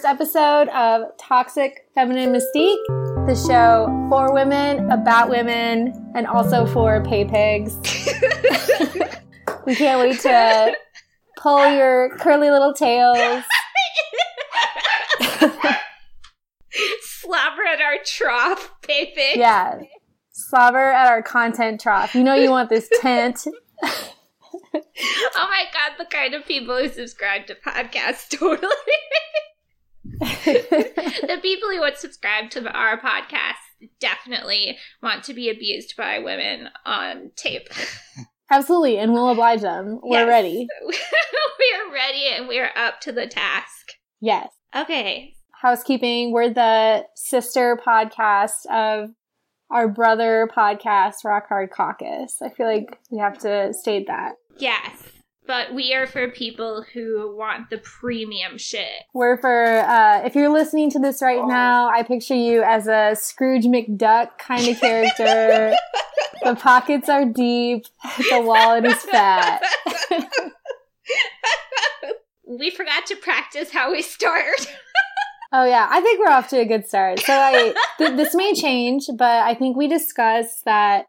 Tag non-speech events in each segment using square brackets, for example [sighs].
first episode of Toxic Feminine Mystique, the show for women, about women, and also for pay pigs. [laughs] we can't wait to pull your curly little tails. Slobber at our trough, pay pig. Yeah. Slobber at our content trough. You know you want this tent. [laughs] [laughs] oh my god, the kind of people who subscribe to podcasts totally. [laughs] the people who would subscribe to our podcast definitely want to be abused by women on tape. Absolutely, and we'll oblige them. We're Yes. ready. [laughs] we are ready and we are up to the task. Yes. Okay. Housekeeping. We're the sister podcast of our brother podcast, Rock Hard Caucus. I feel like we have to state that. Yes. But we are for people who want the premium shit. We're for, uh, if you're listening to this right now, I picture you as a Scrooge McDuck kind of character. [laughs] the pockets are deep, the wallet is fat. [laughs] we forgot to practice how we start. [laughs] Oh yeah, I think we're off to a good start. So I th- this may change, but I think we discussed that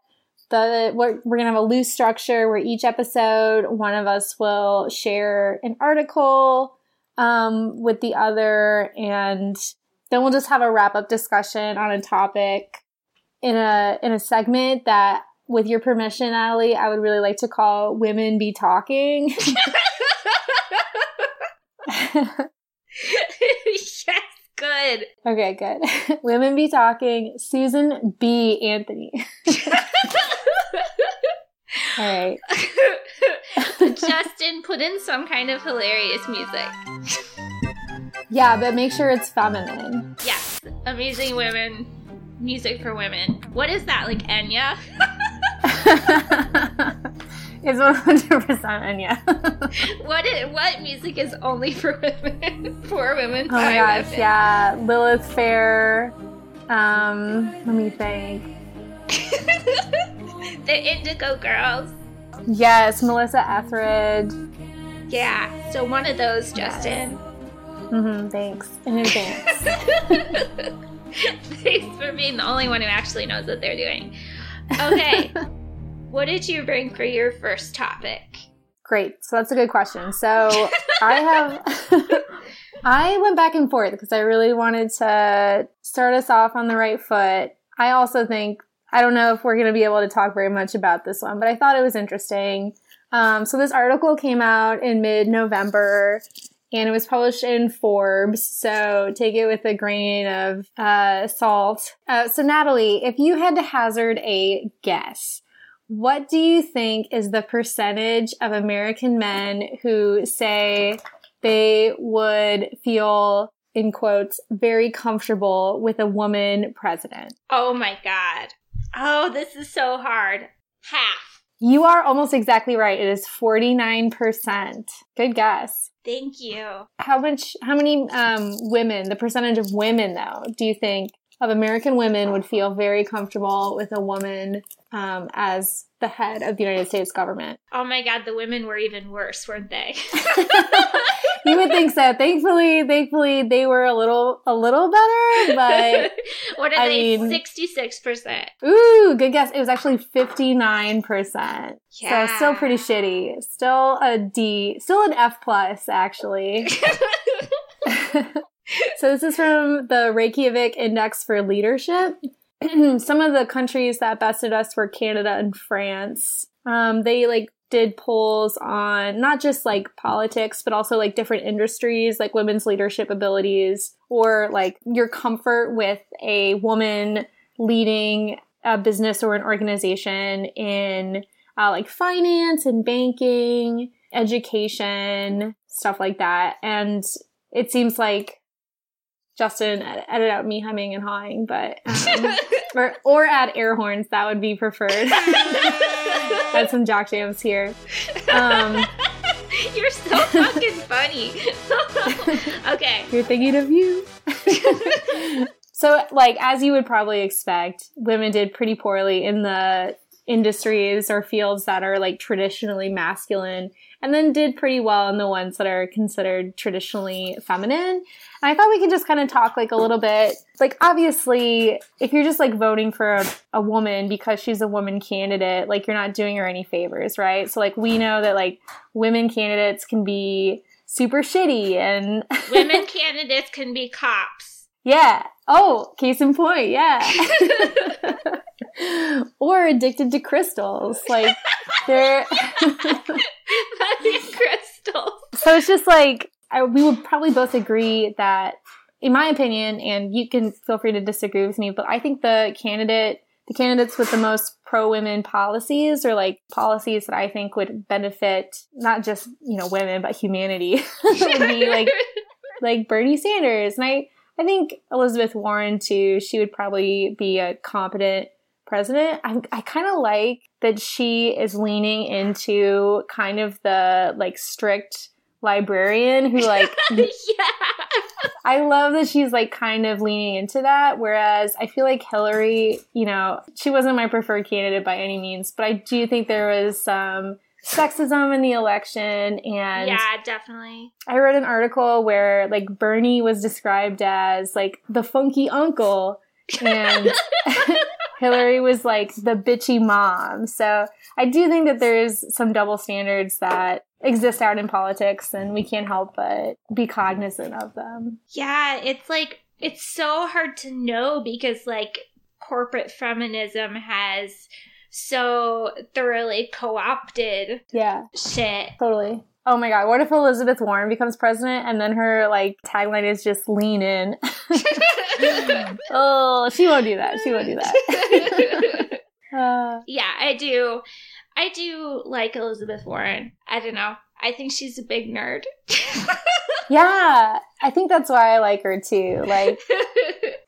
the we're, we're gonna have a loose structure where each episode one of us will share an article um, with the other, and then we'll just have a wrap up discussion on a topic in a in a segment that. With your permission, Natalie, I would really like to call "Women Be Talking." [laughs] yes, good. Okay, good. [laughs] Women be talking. Susan B. Anthony. [laughs] All right. [laughs] Justin, put in some kind of hilarious music. Yeah, but make sure it's feminine. Yes, amazing women, music for women. What is that, like Enya? [laughs] it's 100% Enya. [laughs] What is, what music is only for women? for women, oh my gosh, women. yeah. Lilith Fair. Um, let me think. [laughs] the Indigo Girls. Yes, Melissa Etheridge. Yeah, so one of those, Justin. Mm-hmm. thanks in advance. [laughs] Thanks for being the only one who actually knows what they're doing. Okay. [laughs] what did you bring for your first topic? Great. So that's a good question. So I have I went back and forth because I really wanted to start us off on the right foot. I also think I don't know if we're going to be able to talk very much about this one, but I thought it was interesting. Um, so this article came out in mid-November and it was published in Forbes. So take it with a grain of uh, salt. Uh, so Natalie, if you had to hazard a guess, what do you think is the percentage of American men who say they would feel, in quotes, very comfortable with a woman president? Oh my god. Oh, this is so hard. Half. You are almost exactly right. It is 49%. Good guess. Thank you. How much, how many um, women, the percentage of women though, do you think of American women would feel very comfortable with a woman um, as the head of the United States government? Oh my god, the women were even worse, weren't they? [laughs] [laughs] you would think so. Thankfully, thankfully they were a little a little better, but [laughs] what are I they? Sixty-six percent. ooh, good guess. It was actually 59%. Yeah. So still pretty shitty. Still a D, still an F plus actually. [laughs] [laughs] so this is from the Reykjavik Index for Leadership. [clears throat] Some of the countries that bested us were Canada and France. Um, they like did polls on not just like politics, but also like different industries, like women's leadership abilities, or like your comfort with a woman leading a business or an organization in uh, like finance and banking, education, stuff like that. And it seems like Justin edit out me humming and hawing, but [laughs] um, or or add air horns that would be preferred. [laughs] add some jock jams here. Um, [laughs] You're so fucking funny. okay. you're thinking of you. so, like as you would probably expect, women did pretty poorly in the industries or fields that are like traditionally masculine and then did pretty well in the ones that are considered traditionally feminine. And I thought we could just kind of talk like a little bit. Like, obviously, if you're just like voting for a, a, woman because she's a woman candidate, like you're not doing her any favors, right? So, like, we know that like women candidates can be super shitty and [laughs] women candidates can be cops. Yeah. Oh, case in point. Yeah. [laughs] [laughs] or addicted to crystals. Like, they're. [laughs] [laughs] crystals. So it's just like, I, we would probably both agree that, in my opinion, and you can feel free to disagree with me, but I think the candidate, the candidates with the most pro women policies or like policies that I think would benefit not just, you know, women, but humanity [laughs] would be like, like Bernie Sanders. And I, I think Elizabeth Warren too, she would probably be a competent president. I, I kind of like that she is leaning into kind of the like strict librarian who like [laughs] yeah. I love that she's like kind of leaning into that whereas I feel like Hillary, you know, she wasn't my preferred candidate by any means, but I do think there was some sexism in the election and Yeah, definitely. I read an article where like Bernie was described as like the funky uncle [laughs] and [laughs] Hillary was like the bitchy mom. So I do think that there's some double standards that exist out in politics and we can't help but be cognizant of them. Yeah, it's like it's so hard to know because like corporate feminism has so thoroughly co-opted yeah shit. Totally. Oh my god, what if Elizabeth Warren becomes president and then her like tagline is just lean in? [laughs] [laughs] oh, she won't do that. She won't do that. [laughs] uh, yeah, I do. I do like Elizabeth Warren. I don't know. I think she's a big nerd. yeah, I think that's why I like her too. Like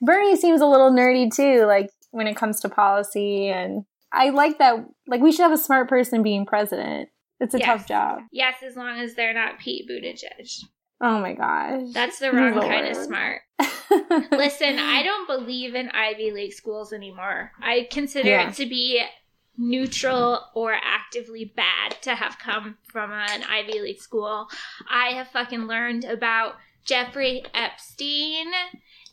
Bernie seems a little nerdy too, like when it comes to policy and I like that like we should have a smart person being president. It's a yes. tough job. Yes, as long as they're not Pete Buttigieg. Oh my gosh. That's the wrong kind of smart. [laughs] Listen, I don't believe in Ivy League schools anymore. I consider yeah. it to be neutral or actively bad to have come from an Ivy League school. I have fucking learned about Jeffrey Epstein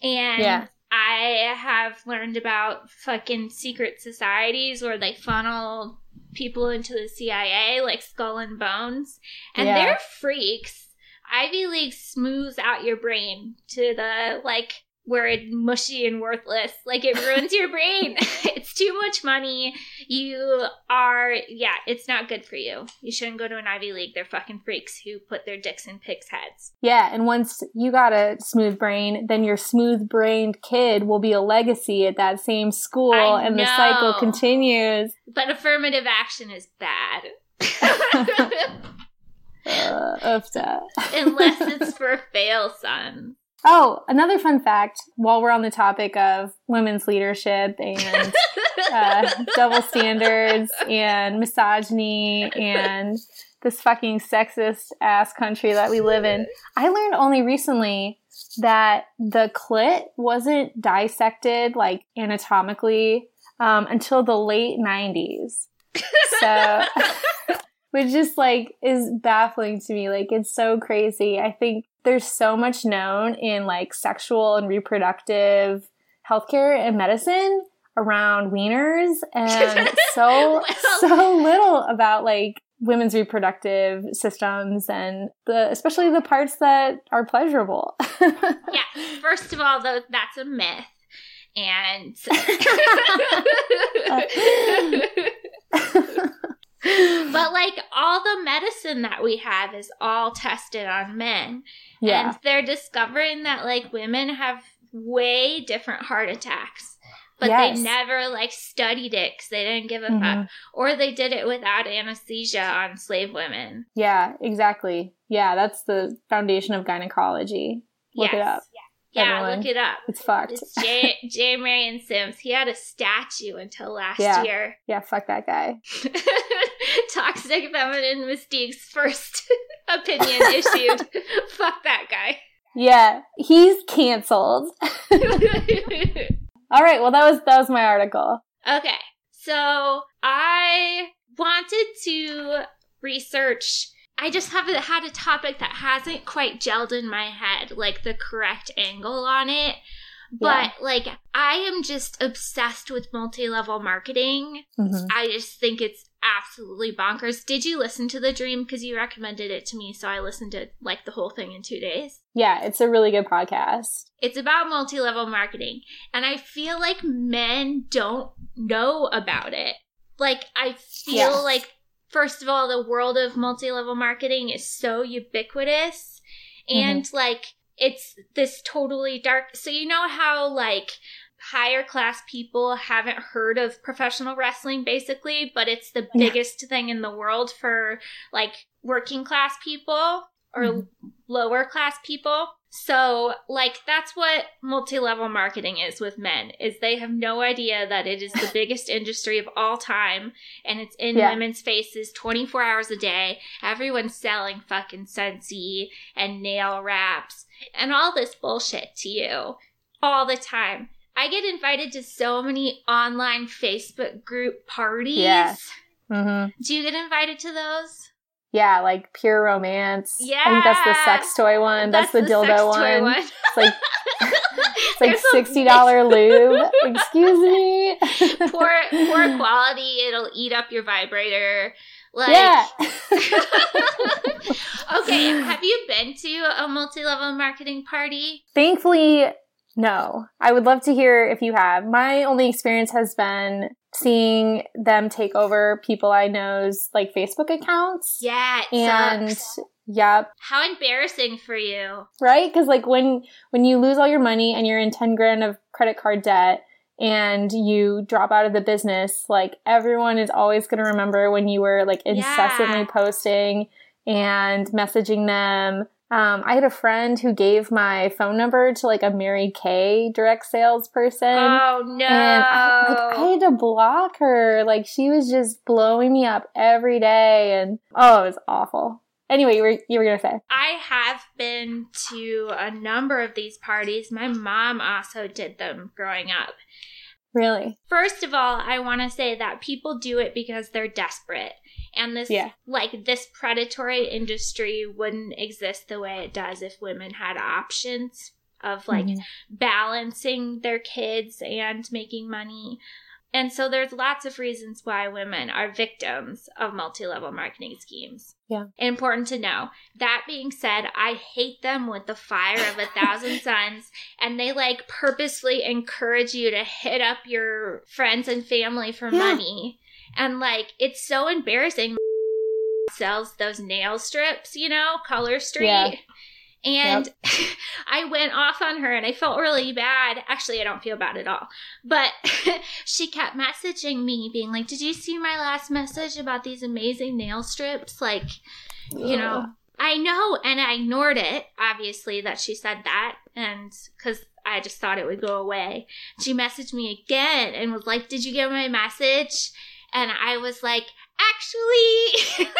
and yeah. I have learned about fucking secret societies where they funnel people into the CIA, like Skull and Bones, and yeah. they're freaks. Ivy League smooths out your brain to the like where it's mushy and worthless. Like it ruins your brain. [laughs] [laughs] it's too much money. You are, yeah, it's not good for you. You shouldn't go to an Ivy League. They're fucking freaks who put their dicks in pigs' heads. Yeah, and once you got a smooth brain, then your smooth brained kid will be a legacy at that same school, I and know. the cycle continues. But affirmative action is bad. [laughs] uh. Unless it's for fail son. Oh, another fun fact while we're on the topic of women's leadership and uh, [laughs] double standards and misogyny and this fucking sexist ass country that we live in, I learned only recently that the clit wasn't dissected like anatomically um, until the late 90s. So. [laughs] which just like is baffling to me. Like it's so crazy. I think there's so much known in like sexual and reproductive healthcare and medicine around wieners and [laughs] so well, so little about like women's reproductive systems and the especially the parts that are pleasurable. [laughs] yeah, first of all though that's a myth. And [laughs] like all that we have is all tested on men. Yeah. And they're discovering that like women have way different heart attacks. But yes. they never like studied it because they didn't give a mm-hmm. fuck. Or they did it without anesthesia on slave women. Yeah, exactly. Yeah, that's the foundation of gynecology. Look yes. it up. Yeah, Everyone. look it up. It's fucked. It's J. J. Marion Sims. He had a statue until last yeah. year. Yeah, fuck that guy. [laughs] Toxic Feminine Mystique's first [laughs] opinion issued. [laughs] fuck that guy. Yeah, he's canceled. All right, well that was that was my article. Okay. So I wanted to research. I just haven't had a topic that hasn't quite gelled in my head, like the correct angle on it. But yeah. like, I am just obsessed with multi level marketing. Mm-hmm. I just think it's absolutely bonkers. Did you listen to The Dream? Because you recommended it to me, so I listened to like the whole thing in two days. Yeah, it's a really good podcast. It's about multi level marketing. And I feel like men don't know about it. Like, I feel yes. like, first of all, the world of multi level marketing is so ubiquitous. And mm-hmm. like, it's this totally dark. So you know how like higher class people haven't heard of professional wrestling basically, but it's the yeah. biggest thing in the world for like working class people or mm-hmm. lower class people. So, like that's what multi-level marketing is with men is they have no idea that it is the [laughs] biggest industry of all time and it's in yeah. women's faces 24 hours a day. Everyone's selling fucking Scentsy and nail wraps and all this bullshit to you all the time. I get invited to so many online Facebook group parties. Yes. Mm-hmm. Do you get invited to those? Yeah, like pure romance. Yeah, I think that's the sex toy one. That's, that's the, the, dildo one. one. It's like [laughs] it's like sixty dollar lube. [laughs] Excuse me. poor poor quality. It'll eat up your vibrator. Like, yeah. [laughs] okay, have you been to a multi level marketing party? Thankfully, no. I would love to hear if you have. My only experience has been seeing them take over people I know's like Facebook accounts. Yeah, and sucks. yep. How embarrassing for you. Right? Cuz like when when you lose all your money and you're in 10 grand of credit card debt and you drop out of the business, like everyone is always going to remember when you were like incessantly yeah. posting and messaging them um, I had a friend who gave my phone number to like a Mary Kay direct sales person. Oh no! And I, like, I had to block her. Like she was just blowing me up every day, and oh, it was awful. Anyway, you were you were gonna say? I have been to a number of these parties. My mom also did them growing up. Really? First of all, I want to say that people do it because they're desperate. And this, yeah. like, this predatory industry wouldn't exist the way it does if women had options of, like, mm-hmm. balancing their kids and making money. And so there's lots of reasons why women are victims of multi-level marketing schemes. Yeah. Important to know. That being said, I hate them with the fire of a thousand [laughs] suns and they like purposely encourage you to hit up your friends and family for yeah. money and like, it's so embarrassing. Sells those nail strips, you know, Color Street. Yeah. And yep. [laughs] I went off on her and I felt really bad. Actually, I don't feel bad at all. But [laughs] she kept messaging me, being like, Did you see my last message about these amazing nail strips? Like, you know, I know. And I ignored it, obviously, that she said that. And because I just thought it would go away. She messaged me again and was like, Did you get my message? And I was like, actually. [laughs]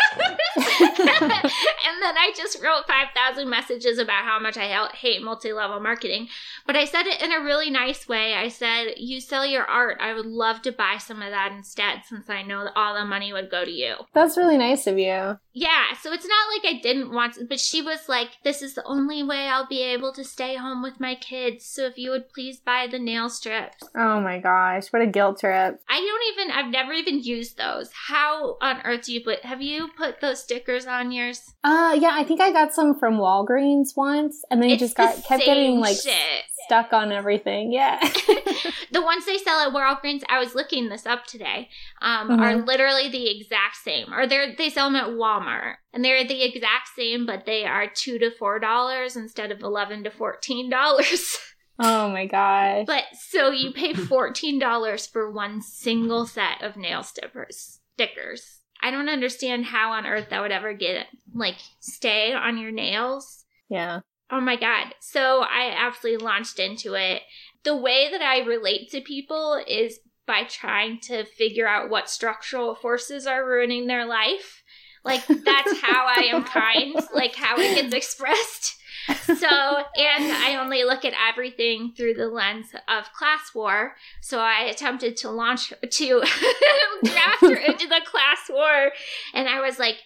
then I just wrote 5,000 messages about how much I hate multi level marketing. But I said it in a really nice way. I said, You sell your art. I would love to buy some of that instead since I know that all the money would go to you. That's really nice of you. Yeah. So it's not like I didn't want to, but she was like, This is the only way I'll be able to stay home with my kids. So if you would please buy the nail strips. Oh my gosh. What a guilt trip. I don't even, I've never even used those. How on earth do you put? Have you put those stickers on yours? Uh, yeah, I think I got some from Walgreens once, and then you just got kept getting like shit. Stuck on everything. Yeah, [laughs] the ones they sell at Walgreens, I was looking this up today, um, mm-hmm. are literally the exact same. Or they they sell them at Walmart, and they're the exact same, but they are two to four dollars instead of eleven to fourteen dollars. [laughs] Oh my gosh. But so you pay $14 for one single set of nail stickers stickers. I don't understand how on earth that would ever get like stay on your nails. Yeah. Oh my god. So I absolutely launched into it. The way that I relate to people is by trying to figure out what structural forces are ruining their life. Like that's how I am [laughs] kind, like how it gets expressed. So, and I only look at everything through the lens of class war. So I attempted to launch to [laughs] draft into the class war, and I was like,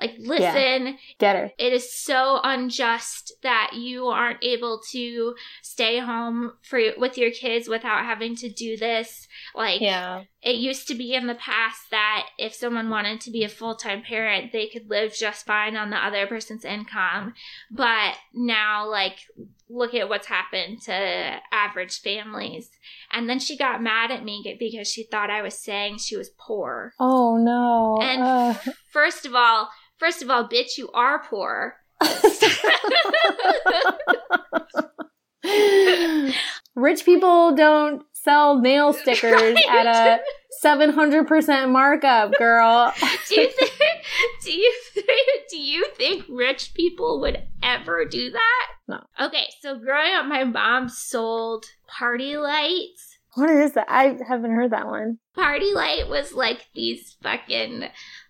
like, listen, yeah. get her. It is so unjust that you aren't able to stay home for with your kids without having to do this. Like, yeah. it used to be in the past that if someone wanted to be a full time parent, they could live just fine on the other person's income. But now, like, look at what's happened to average families. And then she got mad at me because she thought I was saying she was poor. Oh no. And uh. first of all, First of all, bitch, you are poor. [laughs] Rich people don't sell nail [laughs] stickers right. at a 700% markup, girl. [laughs] do you think do you think, do you think rich people would ever do that? No. Okay, so growing up my mom sold party lights what is that? I haven't heard that one. PartyLite was like these fucking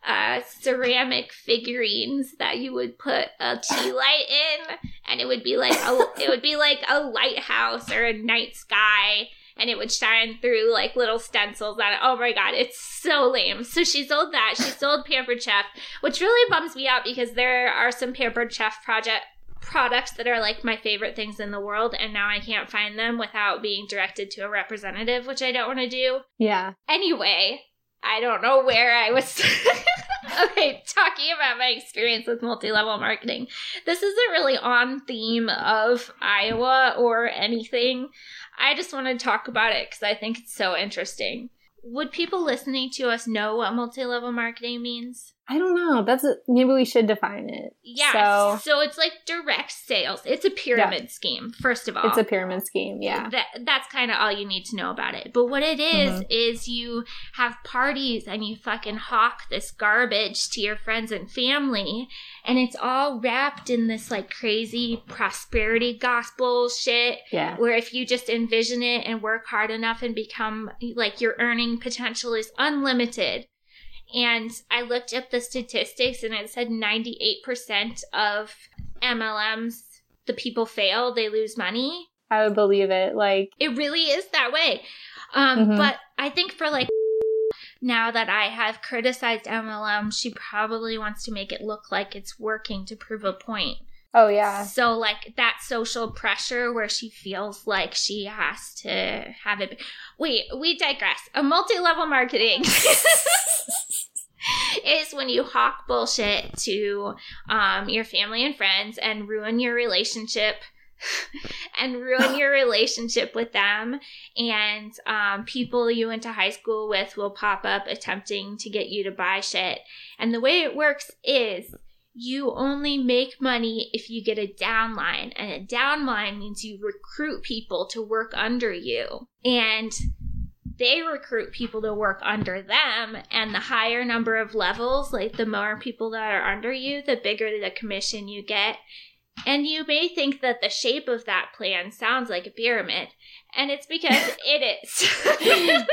uh, ceramic figurines that you would put a tea light in, and it would be like a [laughs] it would be like a lighthouse or a night sky, and it would shine through like little stencils on it. Oh my god, it's so lame. So she sold that. She sold Pampered Chef, which really bums me out because there are some Pampered Chef project products that are like my favorite things in the world and now I can't find them without being directed to a representative, which I don't want to do. Yeah. Anyway, I don't know where I was. [laughs] okay, talking about my experience with multi level marketing. This isn't really on theme of Iowa or anything. I just want to talk about it because I think it's so interesting. Would people listening to us know what multi level marketing means? I don't know. That's a, maybe we should define it. Yeah. So, so it's like direct sales. It's a pyramid yeah. scheme. First of all, it's a pyramid scheme. Yeah. That that's kind of all you need to know about it. But what it is, mm-hmm. is you have parties and you fucking hawk this garbage to your friends and family, and it's all wrapped in this like crazy prosperity gospel shit. Yeah. Where if you just envision it and work hard enough and become like your earning potential is unlimited and I looked up the statistics and it said 98% of MLMs, the people fail, they lose money. I would believe it. Like, it really is that way. Um, mm-hmm. But I think for like now that I have criticized MLM, she probably wants to make it look like it's working to prove a point. Oh yeah. So like that social pressure where she feels like she has to have it. Wait, we digress. A multi-level marketing [laughs] [laughs] is when you hawk bullshit to um, your family and friends and ruin your relationship [laughs] and ruin your [laughs] relationship with them. And um, people you went to high school with will pop up attempting to get you to buy shit. And the way it works is you only make money if you get a downline. And a downline means you recruit people to work under you. And they recruit people to work under them. And the higher number of levels, like the more people that are under you, the bigger the commission you get. And you may think that the shape of that plan sounds like a pyramid, and it's because [laughs] it is.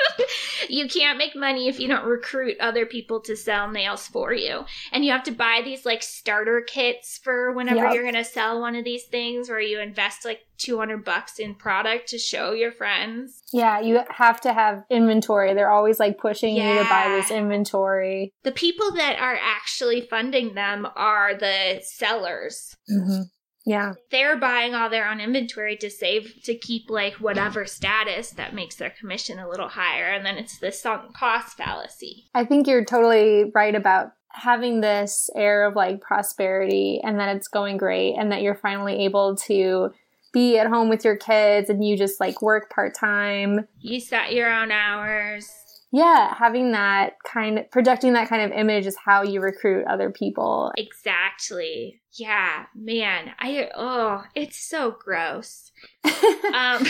[laughs] you can't make money if you don't recruit other people to sell nails for you. And you have to buy these like starter kits for whenever yep. you're going to sell one of these things where you invest like 200 bucks in product to show your friends. Yeah, you have to have inventory. They're always like pushing yeah. you to buy this inventory. The people that are actually funding them are the sellers. Mm-hmm. Yeah. They're buying all their own inventory to save, to keep like whatever status that makes their commission a little higher. And then it's the sunk cost fallacy. I think you're totally right about having this air of like prosperity and that it's going great and that you're finally able to be at home with your kids and you just like work part time. You set your own hours yeah, having that kind of projecting that kind of image is how you recruit other people. Exactly. Yeah, man. I oh, it's so gross. [laughs] um [laughs]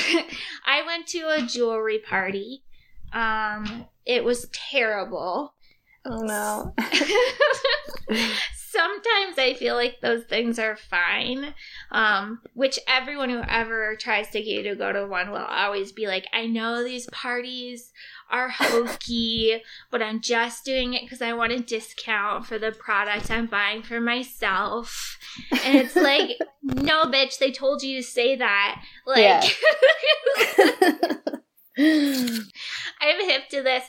I went to a jewelry party. Um it was terrible. Oh no. [laughs] sometimes I feel like those things are fine. Um, which everyone who ever tries to get you to go to one will always be like, I know these parties are hokey, but I'm just doing it because I want a discount for the product I'm buying for myself. And it's [laughs] like, no, bitch, they told you to say that. Like, yeah. [laughs] [laughs] I'm hip to this.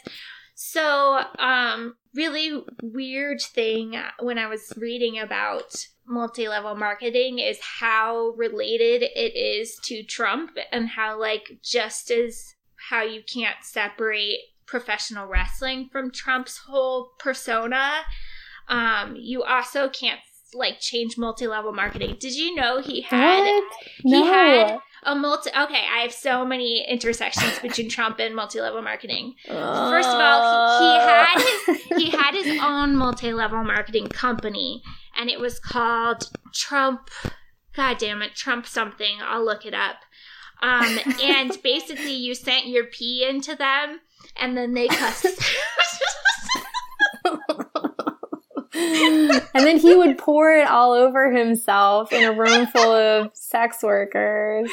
So, um, really weird thing when I was reading about multi level marketing is how related it is to Trump and how, like, just as how you can't separate professional wrestling from Trump's whole persona, um, you also can't like change multi-level marketing. Did you know he had what? he had a multi okay, I have so many intersections between [laughs] Trump and multi-level marketing. Uh, First of all, he, he had his [laughs] he had his own multi-level marketing company and it was called Trump God damn it, Trump something. I'll look it up. Um, and [laughs] basically, you sent your pee into them, and then they cussed. [laughs] and then he would pour it all over himself in a room full of sex workers.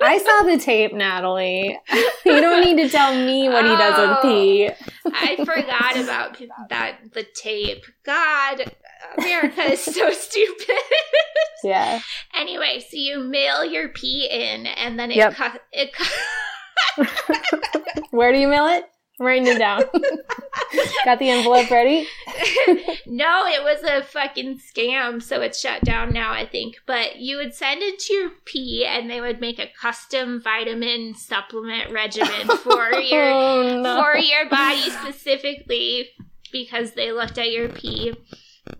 I saw the tape, Natalie. [laughs] you don't need to tell me what he does with pee. Oh, I forgot about that the tape. God, America is so [laughs] stupid. yeah. Anyway, so you mail your pee in, and then it yep. cu- it. Cu- Where do you mail it? Writing it down. [laughs] Got the envelope ready? [laughs] no, it was a fucking scam, so it's shut down now, I think. But you would send it to your pee, and they would make a custom vitamin supplement regimen [laughs] for your oh, no. for your body specifically because they looked at your pee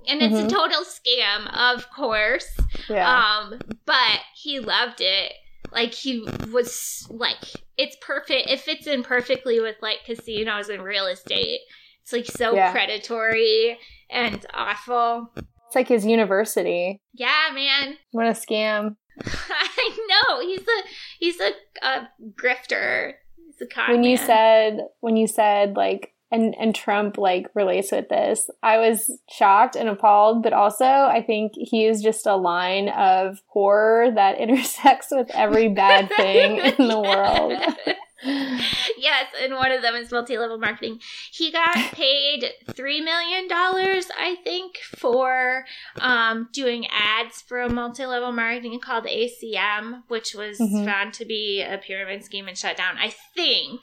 and it's mm-hmm. a total scam, of course. Yeah. Um, but he loved it. Like he was like, it's perfect. It fits in perfectly with like casinos and real estate. It's like so yeah. predatory and awful. It's like his university. Yeah, man. [laughs] What a scam. I know. He's a he's a, a grifter. He's a con When man. you said when you said like and and Trump like relates with this. I was shocked and appalled, but also I think he is just a line of horror that [laughs] intersects with every bad thing in the [laughs] world. yes, and one of them is multi-level marketing. He got [laughs] paid three million dollars, I think, for um, doing ads for a multi-level marketing called ACN, which was mm-hmm. found to be a pyramid scheme and shut down. I think.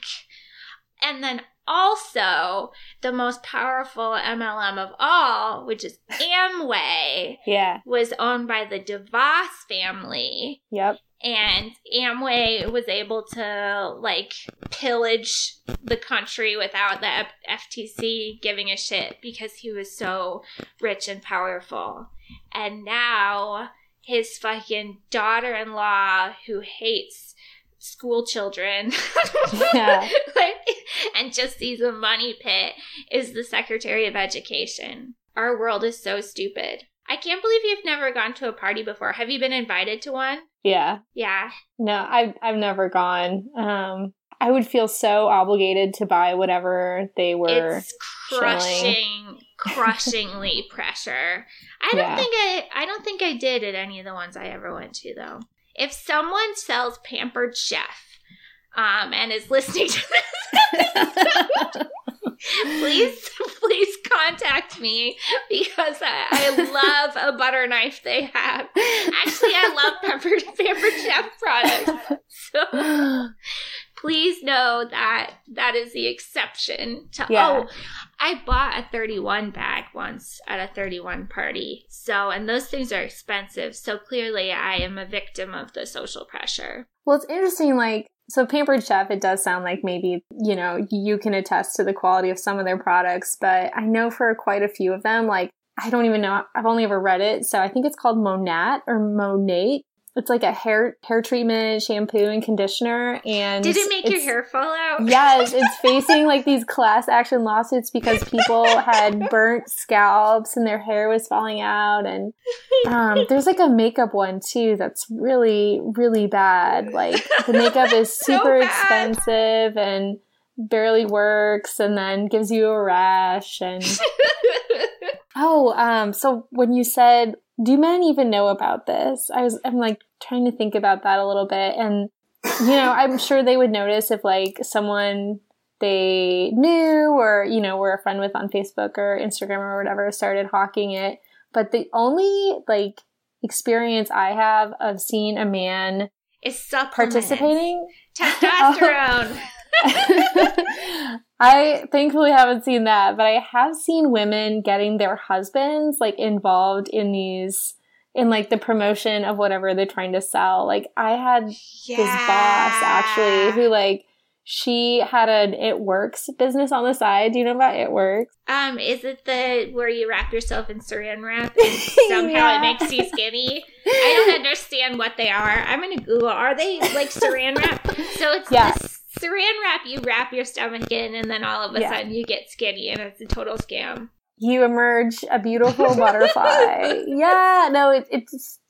And then also the most powerful MLM of all, which is Amway. yeah. Was owned by the DeVos family. Yep. And Amway was able to like pillage the country without the FTC giving a shit because he was so rich and powerful. And now his fucking daughter in law, who hates school children. Yeah. [laughs] like, and just sees a money pit is the secretary of education. Our world is so stupid. I can't believe you've never gone to a party before. Have you been invited to one? Yeah. Yeah. No i've i've never gone. Um i would feel so obligated to buy whatever they were it's crushing crushingly [laughs] pressure. I don't yeah. think i i don't think i did at any of the ones i ever went to though if someone sells pampered chef um, and is listening to this [laughs] please please contact me because I, I, love a butter knife they have. Actually i love pampered pampered chef products. [laughs] [laughs] [gasps] So please know that that is the exception to yeah. oh i bought a 31 bag once at a 31 party so and those things are expensive so clearly i am a victim of the social pressure well it's interesting like so pampered chef it does sound like maybe you know you can attest to the quality of some of their products but i know for quite a few of them like I don't even know. I've only ever read it. So I think it's called Monat or Monate. It's like a hair hair treatment, shampoo, and conditioner. And did it make your hair fall out? yes, it's [laughs] facing like these class action lawsuits because people had burnt scalps and their hair was falling out. And um, there's like a makeup one too that's really really bad. Like the makeup is [laughs] super so expensive and barely works, and then gives you a rash and. [laughs] Oh, um, so when you said, do men even know about this? I was, I'm like trying to think about that a little bit. And, you know, I'm sure they would notice if like someone they knew or, you know, were a friend with on Facebook or Instagram or whatever started hawking it. But the only like experience I have of seeing a man is participating testosterone. [laughs] [laughs] [laughs] I thankfully haven't seen that, but I have seen women getting their husbands like involved in these in like the promotion of whatever they're trying to sell. Like I had yeah. this boss actually who like she had an It Works business on the side. Do you know about It Works? Um, is it the where you wrap yourself in saran wrap [laughs] and somehow yeah. it makes you skinny? I don't understand what they are. I'm gonna Google. Are they like saran wrap? So it's [laughs] this saran wrap you wrap your stomach in, and then all of a yeah. sudden you get skinny, and it's a total scam. You emerge a beautiful butterfly. [laughs] yeah, no, it, it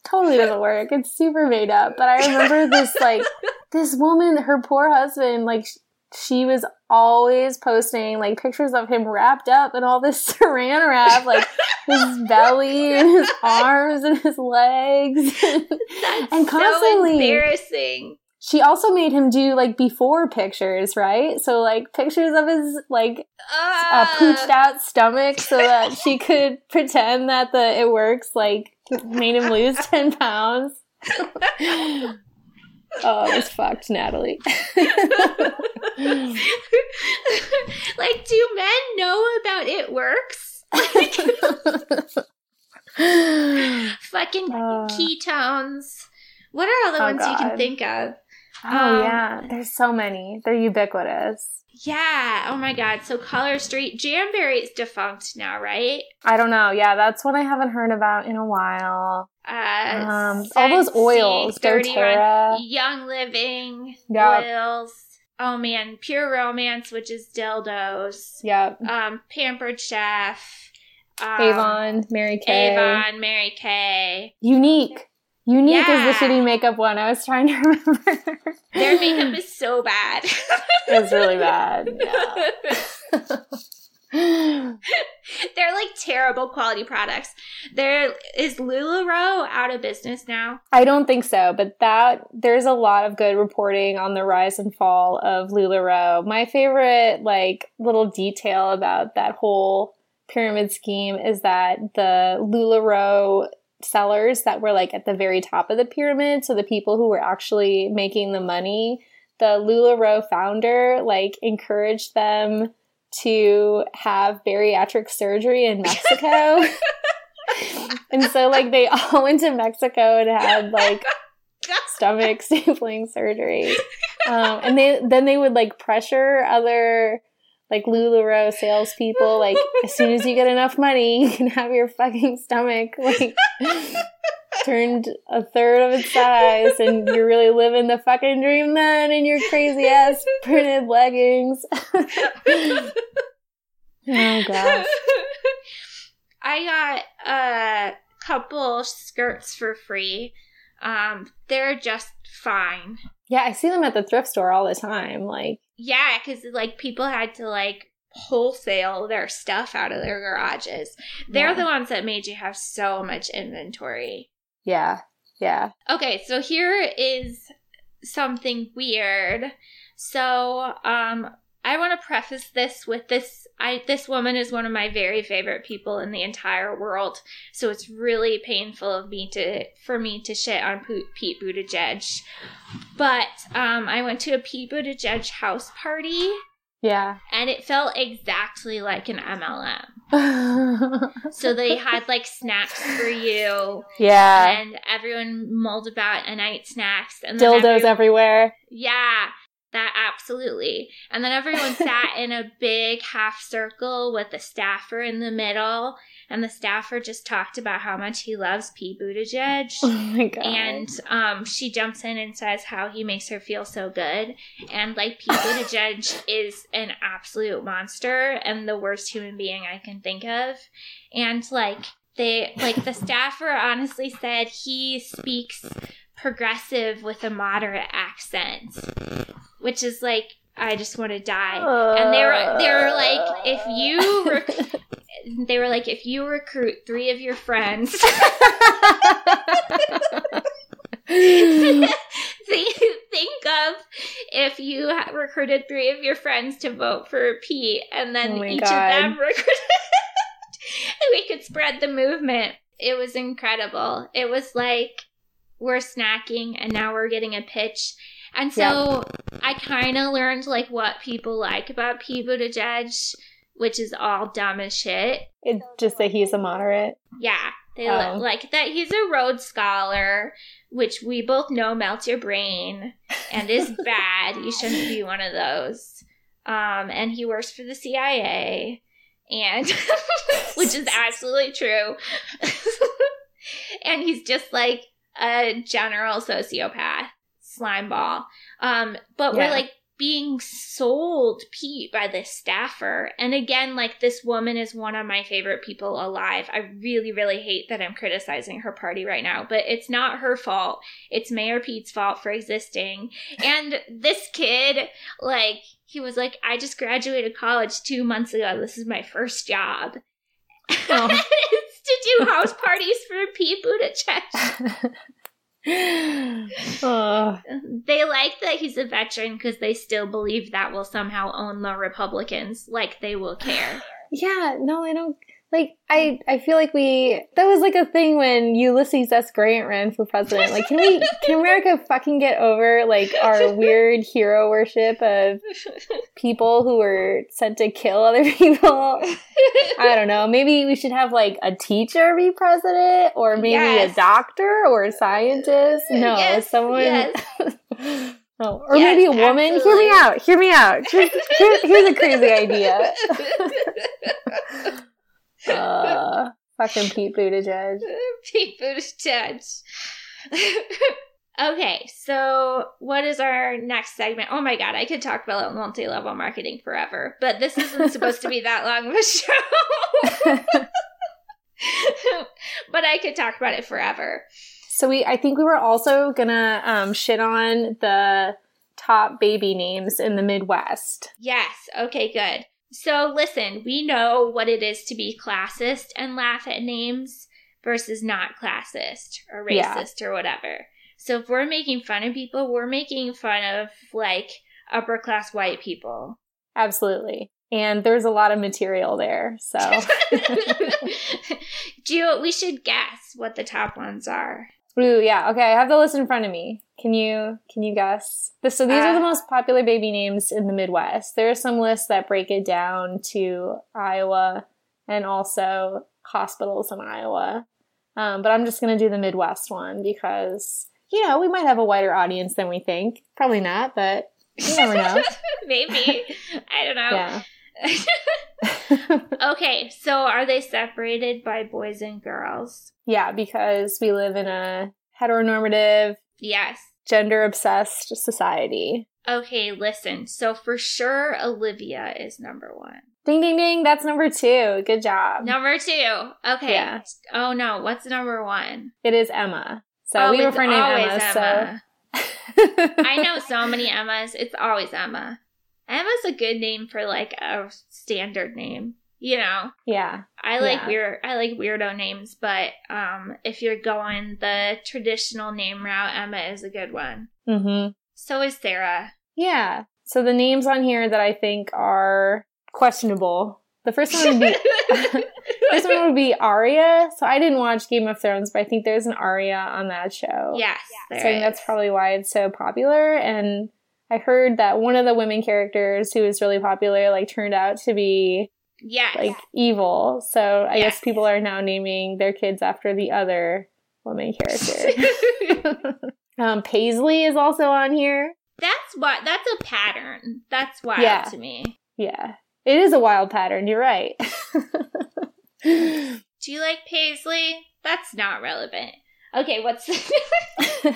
totally doesn't work. It's super made up. But I remember this like [laughs] this woman, her poor husband, like she was always posting like pictures of him wrapped up in all this [laughs] saran wrap, like his belly and his arms and his legs, and constantly so embarrassing. She also made him do like before pictures, right? So like pictures of his like uh. Uh, pooched out stomach, so that she could [laughs] pretend that the it works like made him lose [laughs] ten pounds. Oh, it was fucked, Natalie. [laughs] like, do men know about it works? fucking uh, ketones. What are other oh ones God. you can think of? Oh um, yeah, there's so many. They're ubiquitous. Yeah. Oh my God. So Color Street Jamberry is defunct now, right? I don't know. Yeah, that's one I haven't heard about in a while. Uh, um, all those oils, doTERRA, Young Living, yep. oils. Oh man, Pure Romance, which is dildos. Yep. Um, Pampered Chef. Um, Avon, Mary Kay. Avon, Mary Kay. Younique. Younique yeah. is the shitty makeup one. I was trying to [laughs] remember. Their makeup is so bad. [laughs] it's really bad. Yeah. [laughs] They're like terrible quality products. There is LuLaRoe out of business now. I don't think so, but that there's a lot of good reporting on the rise and fall of LuLaRoe. My favorite like little detail about that whole pyramid scheme is that the LuLaRoe sellers that were like at the very top of the pyramid, so the people who were actually making the money, the LuLaRoe founder like encouraged them to have bariatric surgery in Mexico. [laughs] and so like they all went to Mexico and had like [laughs] stomach [laughs] stapling surgery. Um, and they then they would like pressure other like LuLaRoe salespeople, [laughs] like as soon as you get enough money, [laughs] you can have your fucking stomach like [laughs] turned a third of its size, and you're really living the fucking dream then in your crazy ass printed leggings. oh gosh. I got a couple skirts for free. Um, they're just fine. Yeah, I see them at the thrift store all the time. Like, yeah, because like people had to like wholesale their stuff out of their garages. They're yeah. the ones that made you have so much inventory. Yeah, yeah. Okay, so here is something weird. So, um, I want to preface this with this I this woman is one of my very favorite people in the entire world. So it's really painful of me to for me to shit on Pete Buttigieg. But um I went to a Pete Buttigieg house party. Yeah. And it felt exactly like an MLM. [laughs] so they had like snacks for you. Yeah. And everyone mulled about a night snacks and dildos everyone, everywhere. Yeah. That absolutely. And then everyone sat in a big half circle with the staffer in the middle. And the staffer just talked about how much he loves Pete Buttigieg. [laughs] Oh my god. And um, she jumps in and says how he makes her feel so good. And like Pete [laughs] Buttigieg is an absolute monster and the worst human being I can think of. And like they like the staffer honestly said he speaks progressive with a moderate accent, which is like I just want to die. Uh, and they were they were like, if you [laughs] they were like, if you recruit three of your friends. [laughs] think, think of if you recruited three of your friends to vote for Pete, and then oh each God. of them [laughs] recruited. we could spread the movement. It was incredible. It was like we're snacking, and now we're getting a pitch. And so yep. I kind of learned like what people like about Pete Buttigieg, which is all dumb as shit. It's just that he's a moderate. Yeah, they oh. like that he's a Rhodes Scholar, which we both know melts your brain and is [laughs] bad. you shouldn't be one of those. Um, and he works for the CIA, and [laughs] which is absolutely true. [laughs] and he's just like a general sociopath, slime ball. Um, but yeah. we're like being sold Pete by this staffer. And again, like this woman is one of my favorite people alive. I really, really hate that I'm criticizing her party right now, but it's not her fault. It's Mayor Pete's fault for existing. And [laughs] this kid, like, he was like, I just graduated college two months ago. This is my first job. Oh. [laughs] it's to do house parties for Pete Buttigieg. [laughs] oh. [sighs] They like that he's a veteran because they still believe that will somehow own the Republicans, like they will care. [sighs] Yeah, no, I don't. Like I, I feel like we that was like a thing when Ulysses S. Grant ran for president. Like, can we, can America fucking get over like our weird hero worship of people who were sent to kill other [laughs] people? I don't know. Maybe we should have like a teacher be president, or maybe yes. a doctor or a scientist. No, yes, someone. Yes. [laughs] Oh, or yes, maybe a woman. Absolutely. Hear me out. Hear me out. Here's, here's a crazy idea [laughs] uh, fucking Pete Buttigieg. [laughs] Pete Buttigieg. [laughs] okay, so what is our next segment? Oh my god, I could talk about multi-level marketing forever, but this isn't supposed to be that long of a show. [laughs] but I could talk about it forever. So we, I think we were also gonna um, shit on the top baby names in the Midwest. Yes. Okay. Good. So listen, we know what it is to be classist and laugh at names versus not classist or racist yeah. or whatever. So if we're making fun of people, we're making fun of like upper class white people. Absolutely. And there's a lot of material there. So [laughs] Do you, we should guess what the top ones are. Ooh, yeah. Okay, I have the list in front of me. Can you can you guess? So these uh, are the uh, most popular baby names in the Midwest. There are some lists that break it down to Iowa and also hospitals in Iowa. Um, but I'm just going to do the Midwest one because you know we might have a wider audience than we think. Probably not, but you never know. [laughs] Maybe I don't know. Yeah. [laughs] okay, so are they separated by boys and girls? Yeah, because we live in a heteronormative, yes, gender obsessed society. Okay, listen. So for sure, Olivia is number one. Ding, ding, ding. That's number two. Good job. Number two. Okay. Yeah. Oh no, what's number one? It is Emma. So oh, we refer to Emma, Emma. So. [laughs] I know so many Emmas. It's always Emma. Emma's a good name for like a standard name. You know. Yeah. I like yeah. weird I like weirdo names, but um if you're going the traditional name route, Emma is a good one. Mm-hmm. So is Sarah. Yeah. So the names on here that I think are questionable. The first one would be [laughs] [laughs] first one would be Arya. So I didn't watch Game of Thrones, but I think there's an Arya on that show. Yes. So I think that's probably why it's so popular. And I heard that one of the women characters who was really popular like turned out to be yes. like evil. So I yes. guess people are now naming their kids after the other woman character. [laughs] [laughs] um, Paisley is also on here. That's what that's a pattern. That's wild yeah. to me. Yeah. It is a wild pattern, you're right. [laughs] Do you like Paisley? That's not relevant. Okay, what's the [laughs]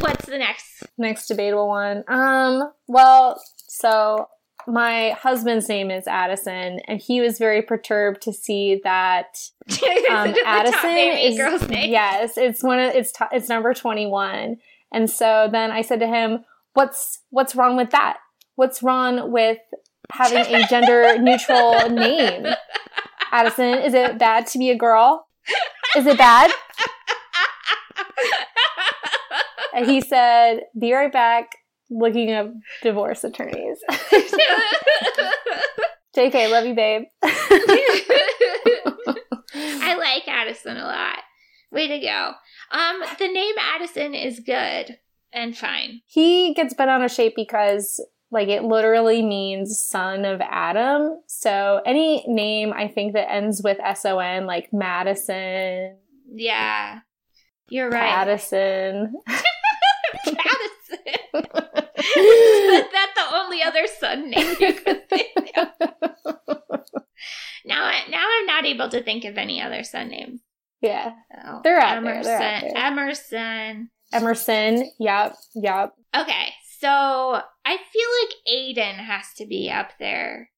what's the next next debatable one? Um, well, so my husband's name is Addison, and he was very perturbed to see that [laughs] um, Addison is yes, it's one of it's t- it's number twenty one, and so then I said to him, "What's what's wrong with that? What's wrong with having a gender neutral name?" [laughs] Addison, is it bad to be a girl? Is it bad? And he said, Be right back looking up divorce attorneys. [laughs] JK, love you, babe. [laughs] I like Addison a lot. Way to go. Um, the name Addison is good and fine. He gets bent out of shape because like it literally means son of Adam. So any name I think that ends with S O N, like Madison. Yeah. You're right. Addison. [laughs] [laughs] Is that the only other son name you could think of? Now, I, now I'm not able to think of any other son names. Yeah. Oh, They're out Emerson. there. They're out there. Emerson. Emerson. Yep. Yep. Okay, so I feel like Aiden has to be up there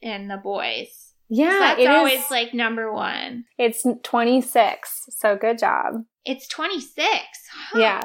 in the boys. Yeah. That's it is- always like number one. It's 26. So good job. It's 26. Huh. Yeah.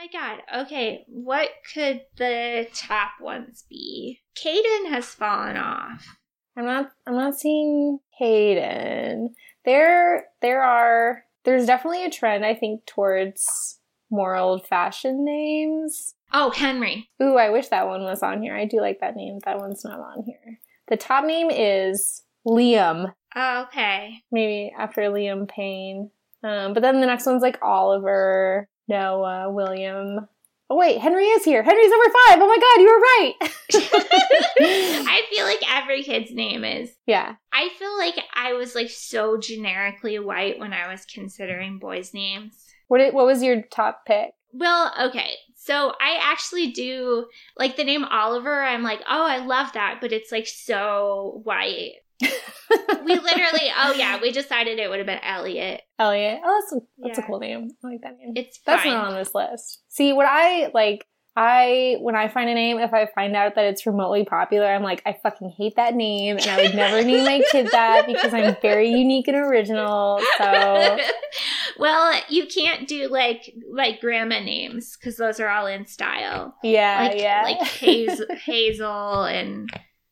My god. Okay, what could the top ones be? Caden has fallen off. I'm not I'm not seeing Hayden. There there are there's definitely a trend I think towards more old fashioned names. Oh, Henry. Ooh, I wish that one was on here. I do like that name. That one's not on here. The top name is Liam. Oh, okay. Maybe after Liam Payne. Um, but then the next one's like Oliver, Noah, William. Oh wait, Henry is here. Henry's number five. Oh my god, you were right. [laughs] I feel like every kid's name is. yeah. I feel like I was like so generically white when I was considering boys' names. What did, what was your top pick? Well, okay. So I actually do like the name Oliver. I'm like, oh, I love that, but it's like so white. We [laughs] literally, oh yeah, we decided it would have been Elliot. Elliot. Oh, that's a, that's a cool name. I like that name. It's That's fine. not on this list. See, what I like, I when I find a name, if I find out that it's remotely popular, I'm like, I fucking hate that name, and I would never name my kid that [laughs] because I'm very unique and original. So [laughs] well, you can't do like like grandma names because those are all in style. yeah, Like yeah. like Hazel, Hazel and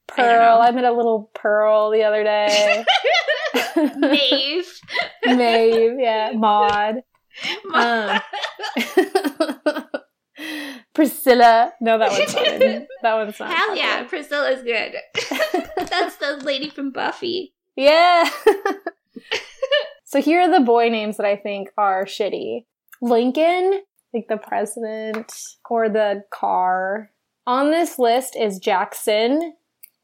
Pearl. I I met a little Pearl the other day. [laughs] Maeve. Maeve, yeah, Maud. Um, [laughs] Priscilla. No, that one's not. In, [laughs] that one's not. Hell yeah. Priscilla's good. That's the lady from Buffy. Yeah. so here are the boy names that I think are shitty. Lincoln, like the president, or the car. On this list is Jackson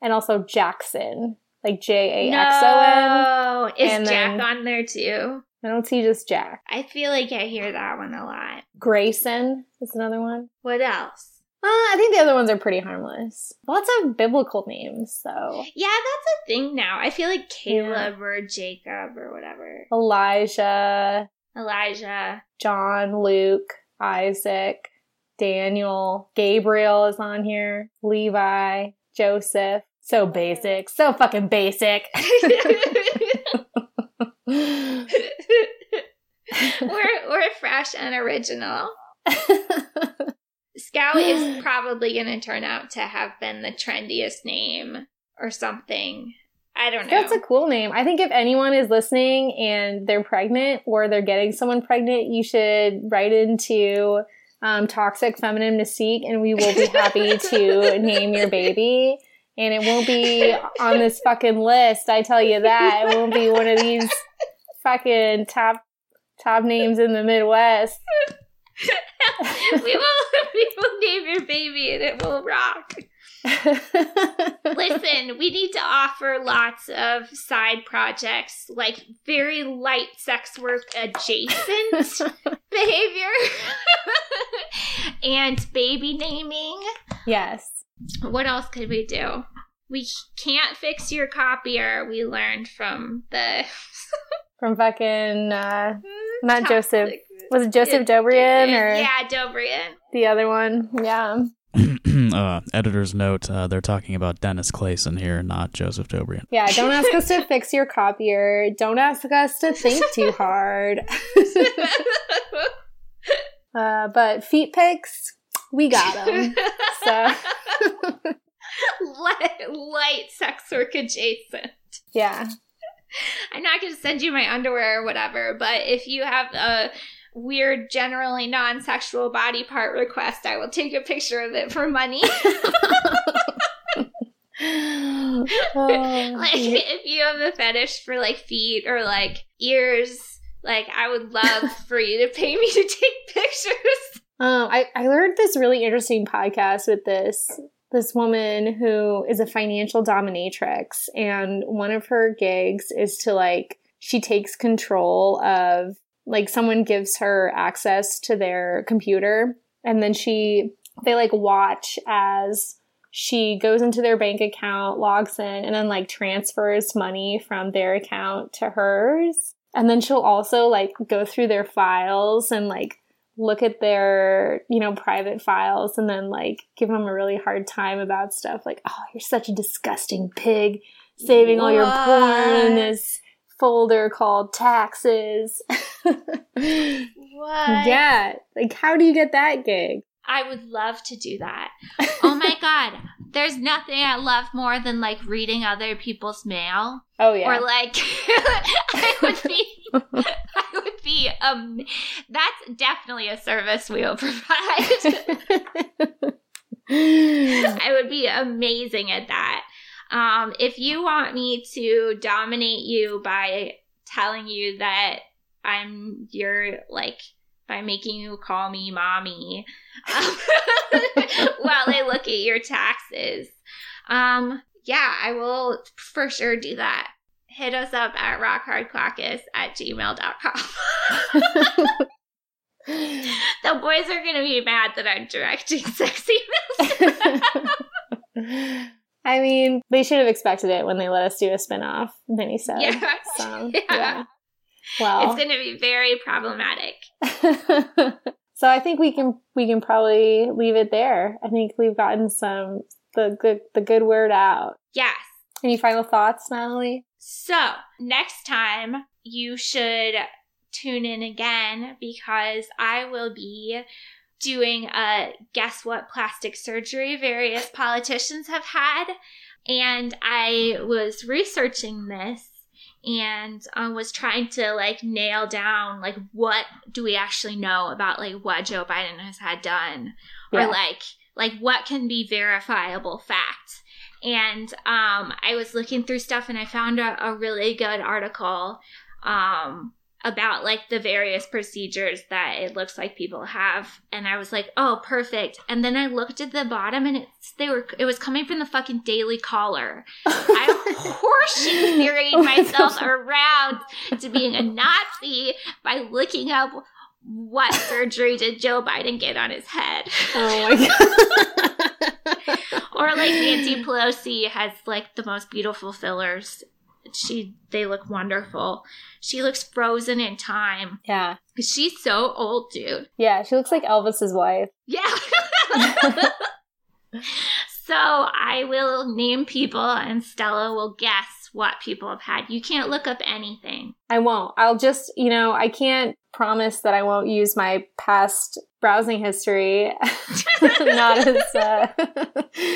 and also Jackson, like J A X O N. No, is Jack on there too? I don't see just Jack. I feel like I hear that one a lot. Grayson is another one. What else? Uh, I think the other ones are pretty harmless. Lots of biblical names, though. Yeah, that's a thing now. I feel like Caleb or Jacob or whatever. Elijah, Elijah. John, Luke, Isaac, Daniel, Gabriel is on here, Levi, Joseph. So basic, so fucking basic. [laughs] we're we're fresh and original. Scout is [sighs] probably going to turn out to have been the trendiest name or something. I don't know. That's a cool name. I think if anyone is listening and they're pregnant or they're getting someone pregnant, you should write into um, Toxic Feminine Mystique and we will be happy to [laughs] name your baby. And it won't be [laughs] on this fucking list, I tell you that. It won't be one of these fucking top top names in the Midwest. [laughs] we will [laughs] we will name your baby and it will rock. Listen, we need to offer lots of side projects, like very light sex work adjacent behavior and baby naming. yes. What else could we do? We can't fix your copier, we learned from the [laughs] From fucking uh not Joseph. Toxic- Was it Joseph Dobrian or Yeah, Dobrian. the other one? Yeah. [clears throat] uh, editor's note: uh, They're talking about Dennis Clayson here, not Joseph Dobrian. Yeah, don't ask us to [laughs] fix your copier. Don't ask us to think too hard. [laughs] uh, but feet pics, we got them. So, [laughs] light, light sex work adjacent. yeah. I'm not going to send you my underwear or whatever, but if you have a weird, generally non sexual body part request, I will take a picture of it for money. [laughs] [laughs] oh, like, if you have a fetish for like feet or like ears, like I would love for you to pay me to take pictures. Um, I, I learned this really interesting podcast with this this woman who is a financial dominatrix and one of her gigs is to like she takes control of like someone gives her access to their computer and then she they like watch as she goes into their bank account logs in and then like transfers money from their account to hers. And then she'll also like go through their files and like look at their, you know, private files and then like give them a really hard time about stuff like, oh, you're such a disgusting pig, saving what? all your porn in this folder called taxes. [laughs] what? Yeah. Like, how do you get that gig? I would love to do that. Oh my [laughs] god. There's nothing I love more than like reading other people's mail. Oh yeah. Or like [laughs] I would be be um that's definitely a service we will [laughs] provide. [laughs] I would be amazing at that. Um if you want me to dominate you by telling you that I'm your like by making you call me mommy um, [laughs] while I look at your taxes. Um, yeah, I will for sure do that. Hit us up at rockhardcaucus at gmail.com. [laughs] the boys are going to be mad that I'm directing sex emails. [laughs] I mean, they should have expected it when they let us do a spinoff, said. Yeah. So, [laughs] yeah. yeah. Well, it's going to be very problematic. so I think we can we can probably leave it there. I think we've gotten some the good the good word out. Yes. Any final thoughts, Natalie? So next time you should tune in again because I will be doing a guess what plastic surgery various politicians have had. And I was researching this and uh, was trying to like nail down like what do we actually know about like what Joe Biden has had done yeah. or like like what can be verifiable facts. And um, I was looking through stuff and I found a, a really good article um, about like the various procedures that it looks like people have. And i was like oh perfect. And then i looked at the bottom and it's they were it was coming from the fucking daily caller. I [laughs] horseshoe theorying myself around to being a nazi by looking up what surgery did joe biden get on his head. Oh my god [laughs] [laughs] or like nancy pelosi has like the most beautiful fillers she they look wonderful. She looks frozen in time. Yeah. She's so old, dude. Yeah, she looks like Elvis's wife. Yeah. [laughs] [laughs] so I will name people and Stella will guess what people have had. You can't look up anything. I won't. I'll just, you know, I can't promise that I won't use my past browsing history [laughs] not as a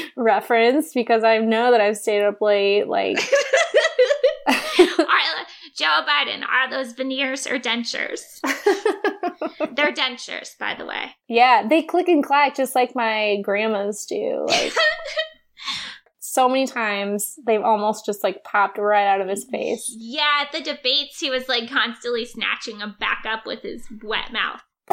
[laughs] reference because I know that I've stayed up late like [laughs] are, Joe Biden, are those veneers or dentures? They're dentures, by the way. Yeah, they click and clack just like my grandmas do. Like so many times they've almost just like popped right out of his face. Yeah, at the debates he was like constantly snatching them back up with his wet mouth. [laughs]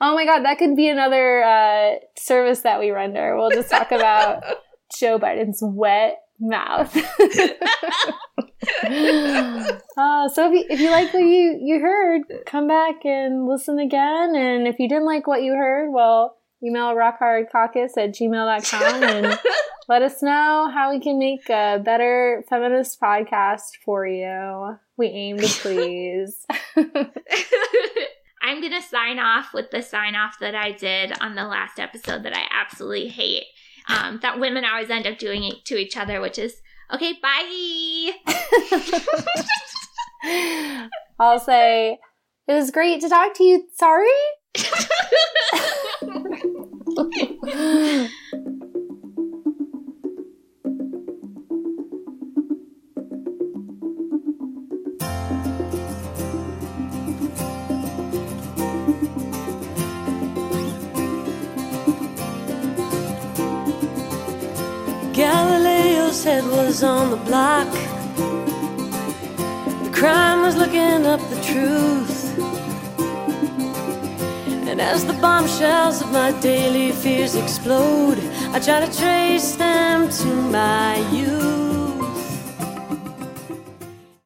oh my god, that could be another uh, service that we render. We'll just talk about [laughs] Joe Biden's wet mouth. [laughs] uh, so if you, if you like what you, you heard, come back and listen again. And if you didn't like what you heard, well, email rockhardcaucus at gmail.com and [laughs] let us know how we can make a better feminist podcast for you. We aim to please. [laughs] I'm going to sign off with the sign off that I did on the last episode that I absolutely hate um, that women always end up doing it to each other, which is okay, bye. [laughs] I'll say it was great to talk to you. Sorry. Galileo's head was on the block. The crime was looking up the truth. And as the bombshells of my daily fears explode, I try to trace them to my youth.